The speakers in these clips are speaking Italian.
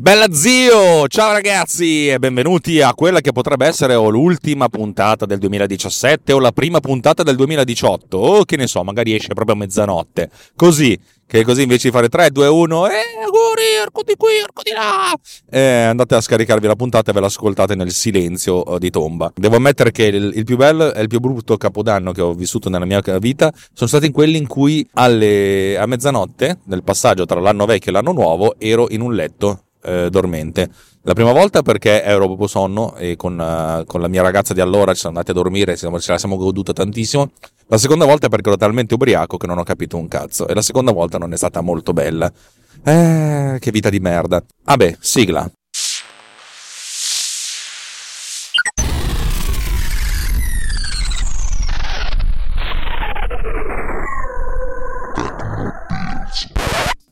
Bella zio! Ciao ragazzi e benvenuti a quella che potrebbe essere o l'ultima puntata del 2017 o la prima puntata del 2018 o che ne so, magari esce proprio a mezzanotte. Così, che così invece di fare 3, 2, 1, eh, auguri, arco di qui, arco di là, eh, andate a scaricarvi la puntata e ve l'ascoltate nel silenzio eh, di tomba. Devo ammettere che il, il, più bello e il più brutto capodanno che ho vissuto nella mia vita sono stati quelli in cui alle, a mezzanotte, nel passaggio tra l'anno vecchio e l'anno nuovo, ero in un letto eh, dormente. La prima volta perché ero proprio sonno e con, uh, con, la mia ragazza di allora ci siamo andati a dormire, ce la siamo goduta tantissimo. La seconda volta perché ero talmente ubriaco che non ho capito un cazzo. E la seconda volta non è stata molto bella. Eh, che vita di merda. Vabbè, sigla.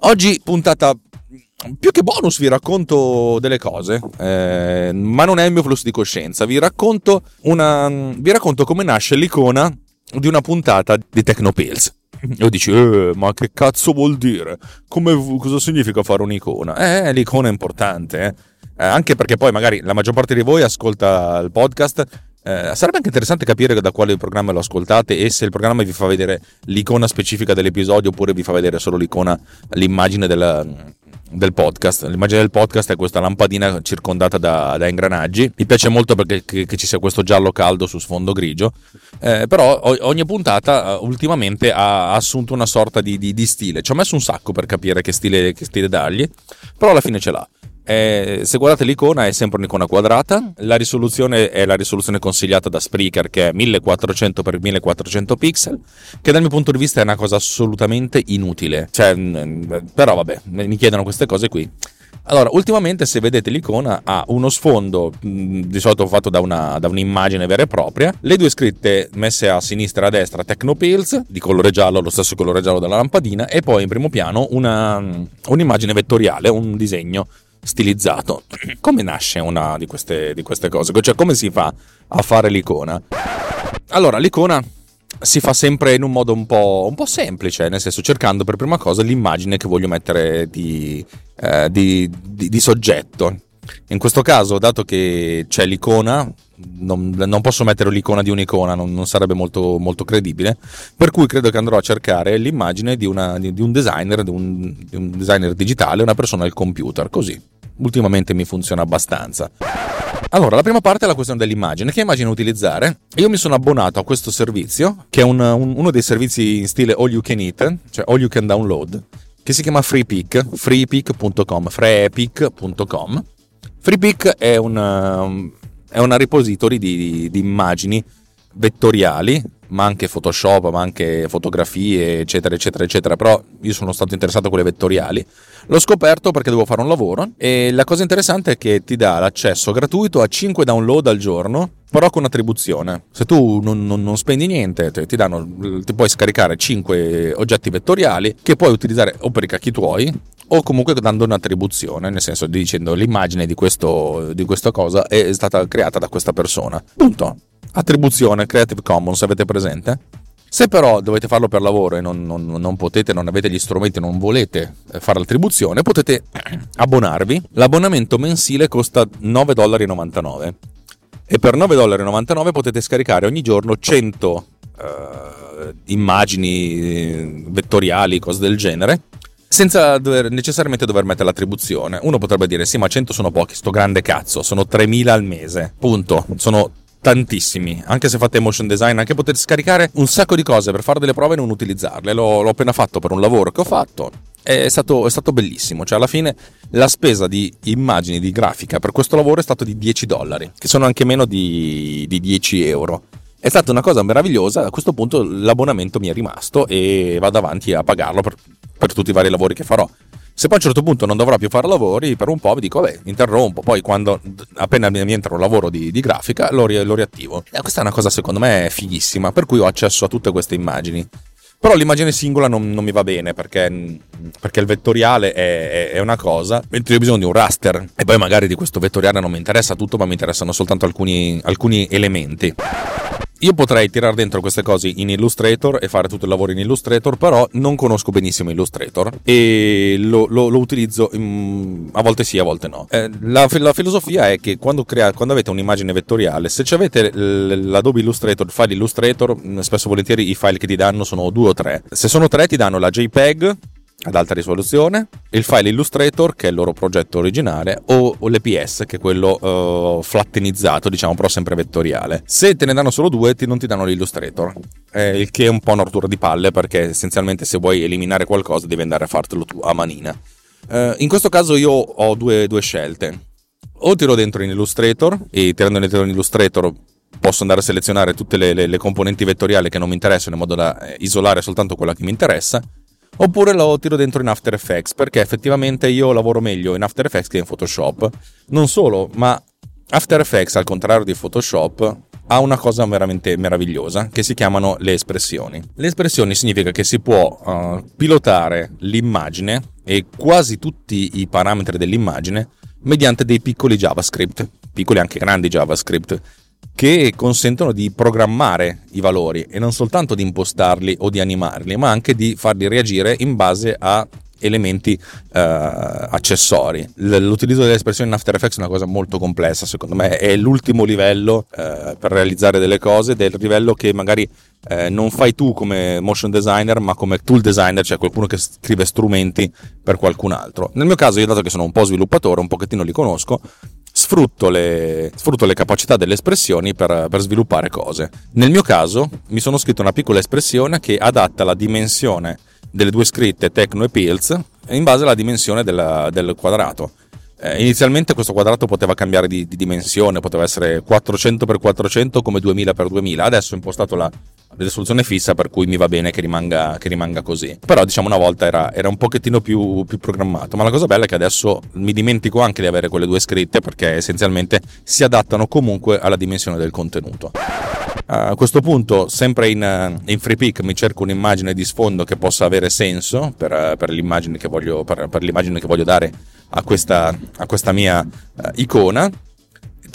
Oggi puntata più che bonus vi racconto delle cose, eh, ma non è il mio flusso di coscienza. Vi racconto, una, vi racconto come nasce l'icona di una puntata di Tecnopills. E dici, eh, ma che cazzo vuol dire? Come, cosa significa fare un'icona? Eh, l'icona è importante, eh. Eh, anche perché poi magari la maggior parte di voi ascolta il podcast eh, sarebbe anche interessante capire da quale programma lo ascoltate e se il programma vi fa vedere l'icona specifica dell'episodio oppure vi fa vedere solo l'icona, l'immagine della, del podcast. L'immagine del podcast è questa lampadina circondata da, da ingranaggi. Mi piace molto perché che, che ci sia questo giallo caldo su sfondo grigio. Eh, però ogni puntata eh, ultimamente ha assunto una sorta di, di, di, stile. Ci ho messo un sacco per capire che stile, che stile dargli, però alla fine ce l'ha. Eh, se guardate l'icona è sempre un'icona quadrata, la risoluzione è la risoluzione consigliata da Spreaker che è 1400x1400 pixel, che dal mio punto di vista è una cosa assolutamente inutile. Cioè, mm, però vabbè, mi chiedono queste cose qui. Allora, ultimamente se vedete l'icona ha uno sfondo mm, di solito fatto da, una, da, un'immagine vera e propria, le due scritte messe a sinistra e a destra Technopills di colore giallo, lo stesso colore giallo della lampadina, e poi in primo piano una, mm, un'immagine vettoriale, un disegno stilizzato. Come nasce una di queste, di queste cose? Cioè, come si fa a fare l'icona? Allora, l'icona si fa sempre in un modo un po', un po', semplice, nel senso cercando per prima cosa l'immagine che voglio mettere di, eh, di, di, di soggetto. In questo caso, dato che c'è l'icona, non, non, posso mettere l'icona di un'icona, non, non sarebbe molto, molto, credibile. Per cui credo che andrò a cercare l'immagine di, una, di, di un designer, di un, di un, designer digitale, una persona al computer, così. Ultimamente mi funziona abbastanza. Allora, la prima parte è la questione dell'immagine. Che immagine utilizzare? Io mi sono abbonato a questo servizio, che è un, uno dei servizi in stile all you can eat, cioè all you can download, che si chiama FreePic, freepic.com, freepic.com. FreePic è un è una repository di, di, di immagini vettoriali, ma anche Photoshop, ma anche fotografie, eccetera, eccetera, eccetera. Però io sono stato interessato a quelle vettoriali. L'ho scoperto perché devo fare un lavoro e la cosa interessante è che ti dà l'accesso gratuito a 5 download al giorno, però con attribuzione. Se tu non, non, non spendi niente, ti, danno, ti puoi scaricare 5 oggetti vettoriali che puoi utilizzare o per i cacchi tuoi o comunque dando un'attribuzione, nel senso dicendo l'immagine di, questo, di questa cosa è stata creata da questa persona. Punto. Attribuzione Creative Commons, avete presente? Se però dovete farlo per lavoro e non, non, non, potete, non avete gli strumenti, non volete eh, fare l'attribuzione, potete abbonarvi. L'abbonamento mensile costa 9,99 e per 9,99 potete scaricare ogni giorno 100 uh, immagini eh, vettoriali, cose del genere, senza dover, necessariamente dover mettere l'attribuzione. Uno potrebbe dire: Sì, ma 100 sono pochi, sto grande cazzo, sono 3000 al mese. Punto. Sono tantissimi. Anche se fate motion design, anche potete scaricare un sacco di cose per fare delle prove e non utilizzarle. L'ho, l'ho appena fatto per un lavoro che ho fatto. È stato, è stato, bellissimo. Cioè, alla fine la spesa di immagini, di grafica per questo lavoro è stata di 10 dollari, che sono anche meno di, di 10 euro. È stata una cosa meravigliosa. A questo punto l'abbonamento mi è rimasto e vado avanti a pagarlo per per tutti i vari lavori che farò. Se poi a un certo punto non dovrò più fare lavori, per un po' mi dico, vabbè, interrompo, poi quando appena mi entra un lavoro di, di grafica lo, lo, riattivo. E questa è una cosa secondo me fighissima, per cui ho accesso a tutte queste immagini. Però l'immagine singola non, non mi va bene perché, perché il vettoriale è, è, è, una cosa, mentre io ho bisogno di un raster e poi magari di questo vettoriale non mi interessa tutto, ma mi interessano soltanto alcuni, alcuni elementi. Io potrei tirare dentro queste cose in Illustrator e fare tutto il lavoro in Illustrator, però non conosco benissimo Illustrator e lo, lo, lo utilizzo in, a volte sì, a volte no. Eh, la, la, filosofia è che quando, crea, quando, avete un'immagine vettoriale, se avete l'Adobe Illustrator, il file Illustrator, spesso e volentieri i file che ti danno sono due o tre. Se sono tre ti danno la JPEG ad alta risoluzione, il file Illustrator che è il loro progetto originale o, o l'EPS che è quello uh, flattenizzato diciamo però sempre vettoriale. Se te ne danno solo due ti, non ti danno l'Illustrator, eh, il che è un po' una rottura di palle perché essenzialmente se vuoi eliminare qualcosa devi andare a fartelo tu a manina. Uh, in questo caso io ho due, due scelte. O tiro dentro in Illustrator e tirando dentro in Illustrator posso andare a selezionare tutte le, le, le, componenti vettoriali che non mi interessano in modo da eh, isolare soltanto quella che mi interessa oppure lo tiro dentro in After Effects perché effettivamente io lavoro meglio in After Effects che in Photoshop. Non solo, ma After Effects al contrario di Photoshop ha una cosa veramente meravigliosa che si chiamano le espressioni. Le espressioni significa che si può uh, pilotare l'immagine e quasi tutti i parametri dell'immagine mediante dei piccoli JavaScript, piccoli anche grandi JavaScript, che consentono di programmare i valori e non soltanto di impostarli o di animarli, ma anche di farli reagire in base a elementi uh, accessori. L'utilizzo delle espressioni in After Effects è una cosa molto complessa, secondo me è l'ultimo livello uh, per realizzare delle cose, del livello che magari uh, non fai tu come motion designer, ma come tool designer, cioè qualcuno che scrive strumenti per qualcun altro. Nel mio caso, io dato che sono un po' sviluppatore, un pochettino li conosco, sfrutto le, sfrutto le capacità delle espressioni per, per, sviluppare cose. Nel mio caso mi sono scritto una piccola espressione che adatta la dimensione delle due scritte Tecno e Pills in base alla dimensione della, del quadrato. Eh, inizialmente questo quadrato poteva cambiare di, di, dimensione, poteva essere 400x400 come 2000x2000, adesso ho impostato la, risoluzione fissa per cui mi va bene che rimanga, che rimanga così. Però diciamo una volta era, era un pochettino più, più, programmato, ma la cosa bella è che adesso mi dimentico anche di avere quelle due scritte perché essenzialmente si adattano comunque alla dimensione del contenuto. A questo punto, sempre in, in FreePic, mi cerco un'immagine di sfondo che possa avere senso per, per, l'immagine, che voglio, per, per l'immagine che voglio dare a questa, a questa mia uh, icona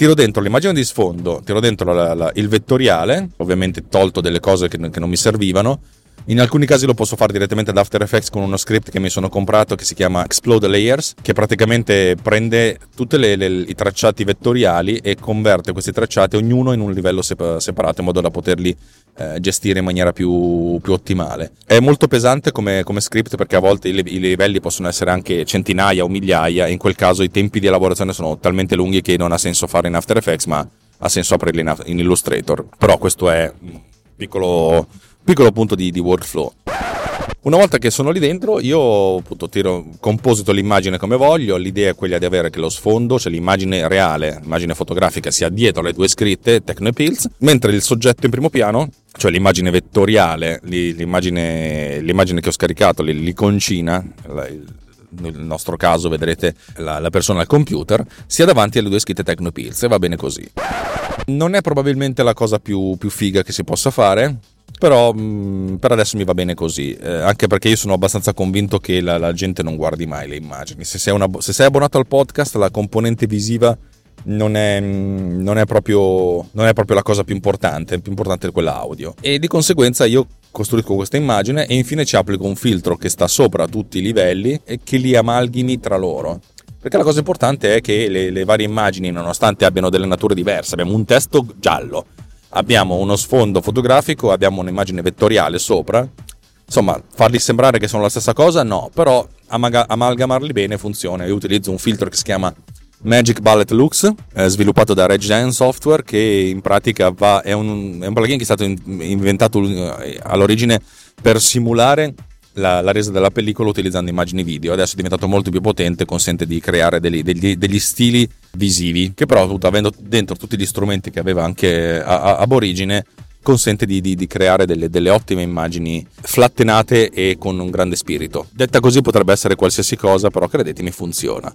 tiro dentro l'immagine di sfondo, tiro dentro la, la, il vettoriale, ovviamente tolto delle cose che, che non mi servivano, in alcuni casi lo posso fare direttamente da After Effects con uno script che mi sono comprato che si chiama Explode Layers, che praticamente prende tutti i tracciati vettoriali e converte questi tracciati ognuno in un livello separato in modo da poterli eh, gestire in maniera più, più, ottimale. È molto pesante come, come script perché a volte i, i, livelli possono essere anche centinaia o migliaia, in quel caso i tempi di elaborazione sono talmente lunghi che non ha senso farlo in After Effects, ma ha senso aprirli in, in Illustrator. Però questo è un piccolo piccolo punto di, di workflow. Una volta che sono lì dentro, io appunto tiro, composito l'immagine come voglio. L'idea è quella di avere che lo sfondo, cioè l'immagine reale, l'immagine fotografica, sia dietro le due scritte Techno e Pills, mentre il soggetto in primo piano, cioè l'immagine vettoriale, l'immagine, l'immagine che ho scaricato, l'iconcina, nel nostro caso vedrete la, la, persona al computer, sia davanti alle due scritte Techno Pills e va bene così. Non è probabilmente la cosa più, più figa che si possa fare, però mh, mm, per adesso mi va bene così, eh, anche perché io sono abbastanza convinto che la, la gente non guardi mai le immagini. Se sei, una, se sei, abbonato al podcast, la componente visiva non è, mm, non, è proprio, non è, proprio, la cosa più importante, più importante è quella audio. E di conseguenza io costruisco questa immagine e infine ci applico un filtro che sta sopra tutti i livelli e che li amalgami tra loro. Perché la cosa importante è che le, le varie immagini, nonostante abbiano delle nature diverse, abbiamo un testo giallo, abbiamo uno sfondo fotografico, abbiamo un'immagine vettoriale sopra. Insomma, farli sembrare che sono la stessa cosa, no, però amaga- amalgamarli bene funziona. Io utilizzo un filtro che si chiama Magic Bullet Lux, eh, sviluppato da RegGen Software, che in pratica va, è, un, è un plugin che è stato in, inventato eh, all'origine per simulare la, la, resa della pellicola utilizzando immagini video. Adesso è diventato molto più potente, consente di creare degli, degli, degli stili visivi, che però avendo dentro tutti gli strumenti che aveva anche a, a, ab origine, consente di, di, di creare delle, delle, ottime immagini flattenate e con un grande spirito. Detta così potrebbe essere qualsiasi cosa, però credetemi funziona.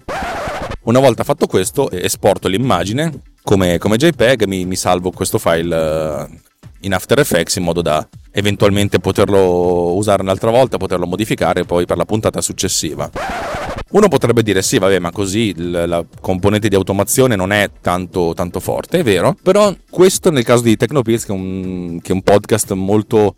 Una volta fatto questo, esporto l'immagine come, come JPEG, mi, mi salvo questo file in After Effects in modo da eventualmente poterlo usare un'altra volta, poterlo modificare poi per la puntata successiva. Uno potrebbe dire sì, vabbè, ma così la componente di automazione non è tanto, tanto forte, è vero, però questo nel caso di Tecnopills, che che è un podcast molto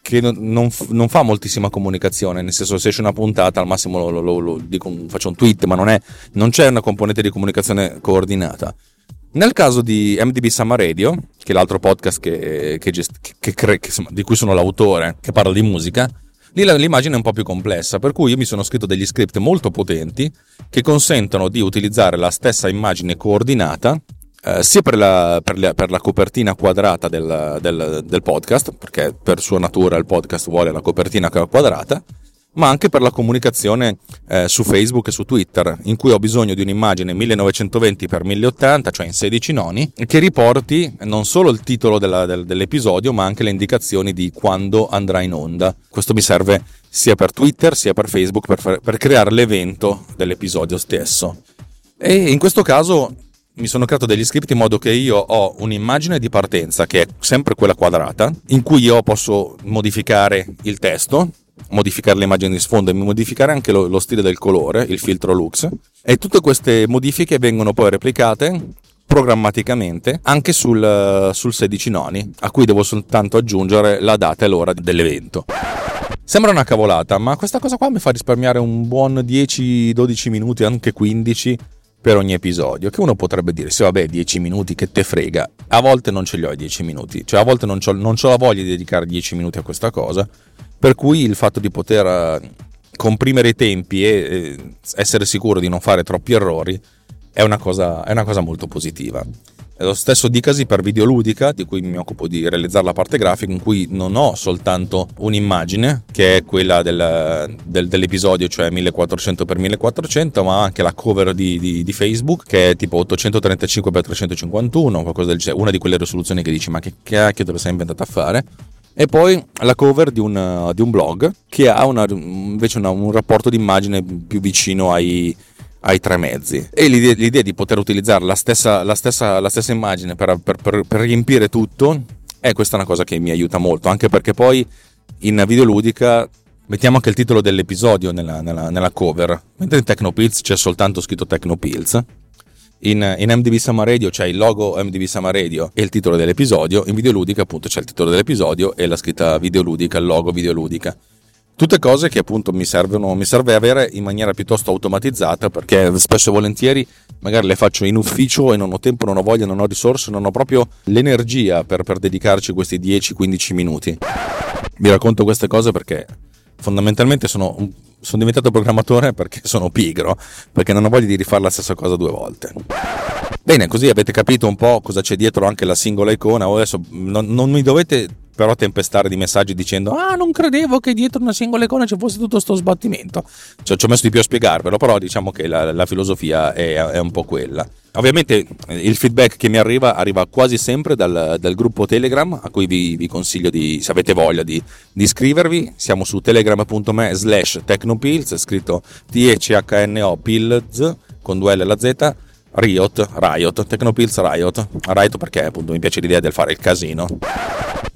che non, non, fa moltissima comunicazione, nel senso se esce una puntata al massimo lo, lo, lo dico, faccio un tweet, ma non, è, non c'è una componente di comunicazione coordinata. Nel caso di MDB Summer Radio, che è l'altro podcast che, che, che, che insomma, di cui sono l'autore, che parla di musica, lì l'immagine è un po' più complessa, per cui io mi sono scritto degli script molto potenti che consentono di utilizzare la stessa immagine coordinata eh, sia per la, per, la, per la, copertina quadrata del, del, del, podcast, perché per sua natura il podcast vuole la copertina quadrata, ma anche per la comunicazione eh, su Facebook e su Twitter, in cui ho bisogno di un'immagine 1920x1080, cioè in 16 noni, che riporti non solo il titolo della, del, dell'episodio, ma anche le indicazioni di quando andrà in onda. Questo mi serve sia per Twitter sia per Facebook per, per creare l'evento dell'episodio stesso. E in questo caso mi sono creato degli script in modo che io ho un'immagine di partenza che è sempre quella quadrata, in cui io posso modificare il testo, modificare l'immagine di sfondo e modificare anche lo, lo stile del colore, il filtro Lux. E tutte queste modifiche vengono poi replicate programmaticamente anche sul, sul 16 noni, a cui devo soltanto aggiungere la data e l'ora dell'evento. Sembra una cavolata, ma questa cosa qua mi fa risparmiare un buon 10-12 minuti, anche 15 per ogni episodio, che uno potrebbe dire, sì vabbè 10 minuti che te frega, a volte non ce li ho i 10 minuti, cioè a volte non ho la voglia di dedicare 10 minuti a questa cosa, per cui il fatto di poter eh, comprimere i tempi e essere sicuro di non fare troppi errori è una cosa, è una cosa molto positiva. Lo stesso dicasi per Videoludica, di cui mi occupo di realizzare la parte grafica, in cui non ho soltanto un'immagine, che è quella del, del, dell'episodio, cioè 1400x1400, ma anche la cover di, di, di Facebook, che è tipo 835x351, qualcosa del genere, una di quelle risoluzioni che dici ma che cacchio te lo sei inventato a fare? E poi la cover di un, di un blog che ha una, invece una, un rapporto di immagine più vicino ai, ai tre mezzi. E l'idea, l'idea di poter utilizzare la stessa, la stessa, la stessa immagine per, per, per, per, riempire tutto, è questa una cosa che mi aiuta molto, anche perché poi in videoludica mettiamo anche il titolo dell'episodio nella, nella, nella cover, mentre in Tecnopills c'è soltanto scritto Tecnopills. In, in, MDB Summer Radio c'è il logo MDB Summer Radio e il titolo dell'episodio, in videoludica appunto c'è il titolo dell'episodio e la scritta videoludica, il logo videoludica. Tutte cose che appunto mi servono, mi serve avere in maniera piuttosto automatizzata perché spesso e volentieri magari le faccio in ufficio e non ho tempo, non ho voglia, non ho risorse, non ho proprio l'energia per, per dedicarci questi 10-15 minuti. Vi racconto queste cose perché fondamentalmente sono, sono, diventato programmatore perché sono pigro, perché non ho voglia di rifare la stessa cosa due volte. Bene, così avete capito un po' cosa c'è dietro anche la singola icona. Adesso non, non mi dovete però tempestare di messaggi dicendo ah non credevo che dietro una singola icona ci fosse tutto questo sbattimento. Ci ho messo di più a spiegarvelo però diciamo che la, la filosofia è, è, un po' quella. Ovviamente il feedback che mi arriva arriva quasi sempre dal, dal gruppo telegram a cui vi, vi, consiglio di se avete voglia di, di iscrivervi. Siamo su telegram.me slash technopills scritto t-e-c-h-n-o pills con due L e la Z Riot, Riot, Technopills Riot. Riot perché appunto mi piace l'idea del fare il casino.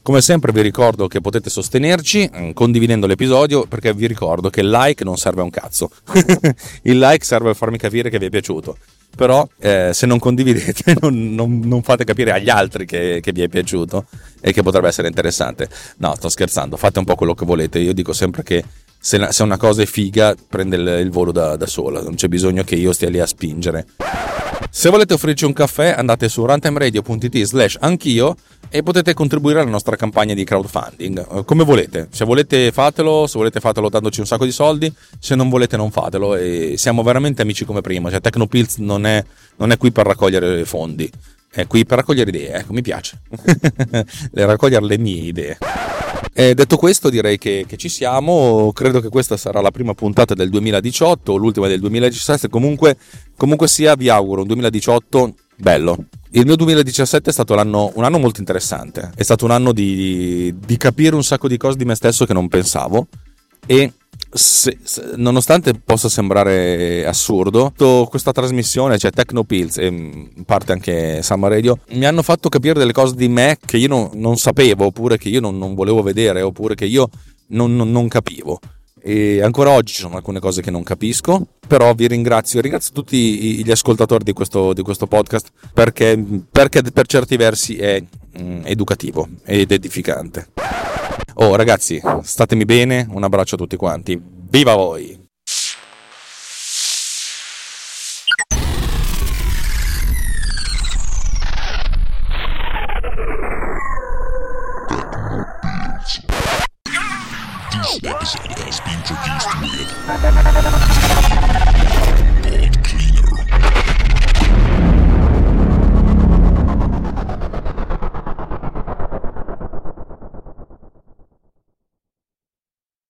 Come sempre vi ricordo che potete sostenerci mm, condividendo l'episodio perché vi ricordo che il like non serve a un cazzo. il like serve a farmi capire che vi è piaciuto. Però eh, se non condividete non, non, non, fate capire agli altri che, che vi è piaciuto e che potrebbe essere interessante. No, sto scherzando, fate un po' quello che volete. Io dico sempre che se, se una cosa è figa prende il, il volo da, da sola, non c'è bisogno che io stia lì a spingere. Se volete offrirci un caffè andate su runtimeradio.it slash anch'io e potete contribuire alla nostra campagna di crowdfunding. Eh, come volete. Se volete fatelo. Se volete fatelo dandoci un sacco di soldi. Se non volete non fatelo. E siamo veramente amici come prima. Cioè Tecnopills non è, non è qui per raccogliere fondi. È qui per raccogliere idee ecco mi piace. Raccogliere le mie idee e detto questo direi che, che, ci siamo, credo che questa sarà la prima puntata del 2018, l'ultima del 2017, comunque, comunque sia vi auguro un 2018 bello. Il mio 2017 è stato un anno molto interessante, è stato un anno di, di capire un sacco di cose di me stesso che non pensavo e se, se, nonostante possa sembrare assurdo, questa trasmissione, cioè Tecnopills e in parte anche Summer Radio, mi hanno fatto capire delle cose di me che io non, non sapevo, oppure che io non, non, volevo vedere, oppure che io non, non capivo. E ancora oggi ci sono alcune cose che non capisco, però vi ringrazio, ringrazio tutti gli ascoltatori di questo, di questo podcast perché, perché, per certi versi è mm, educativo ed edificante. Oh ragazzi, statemi bene, un abbraccio a tutti quanti, viva voi! This episode has been produced with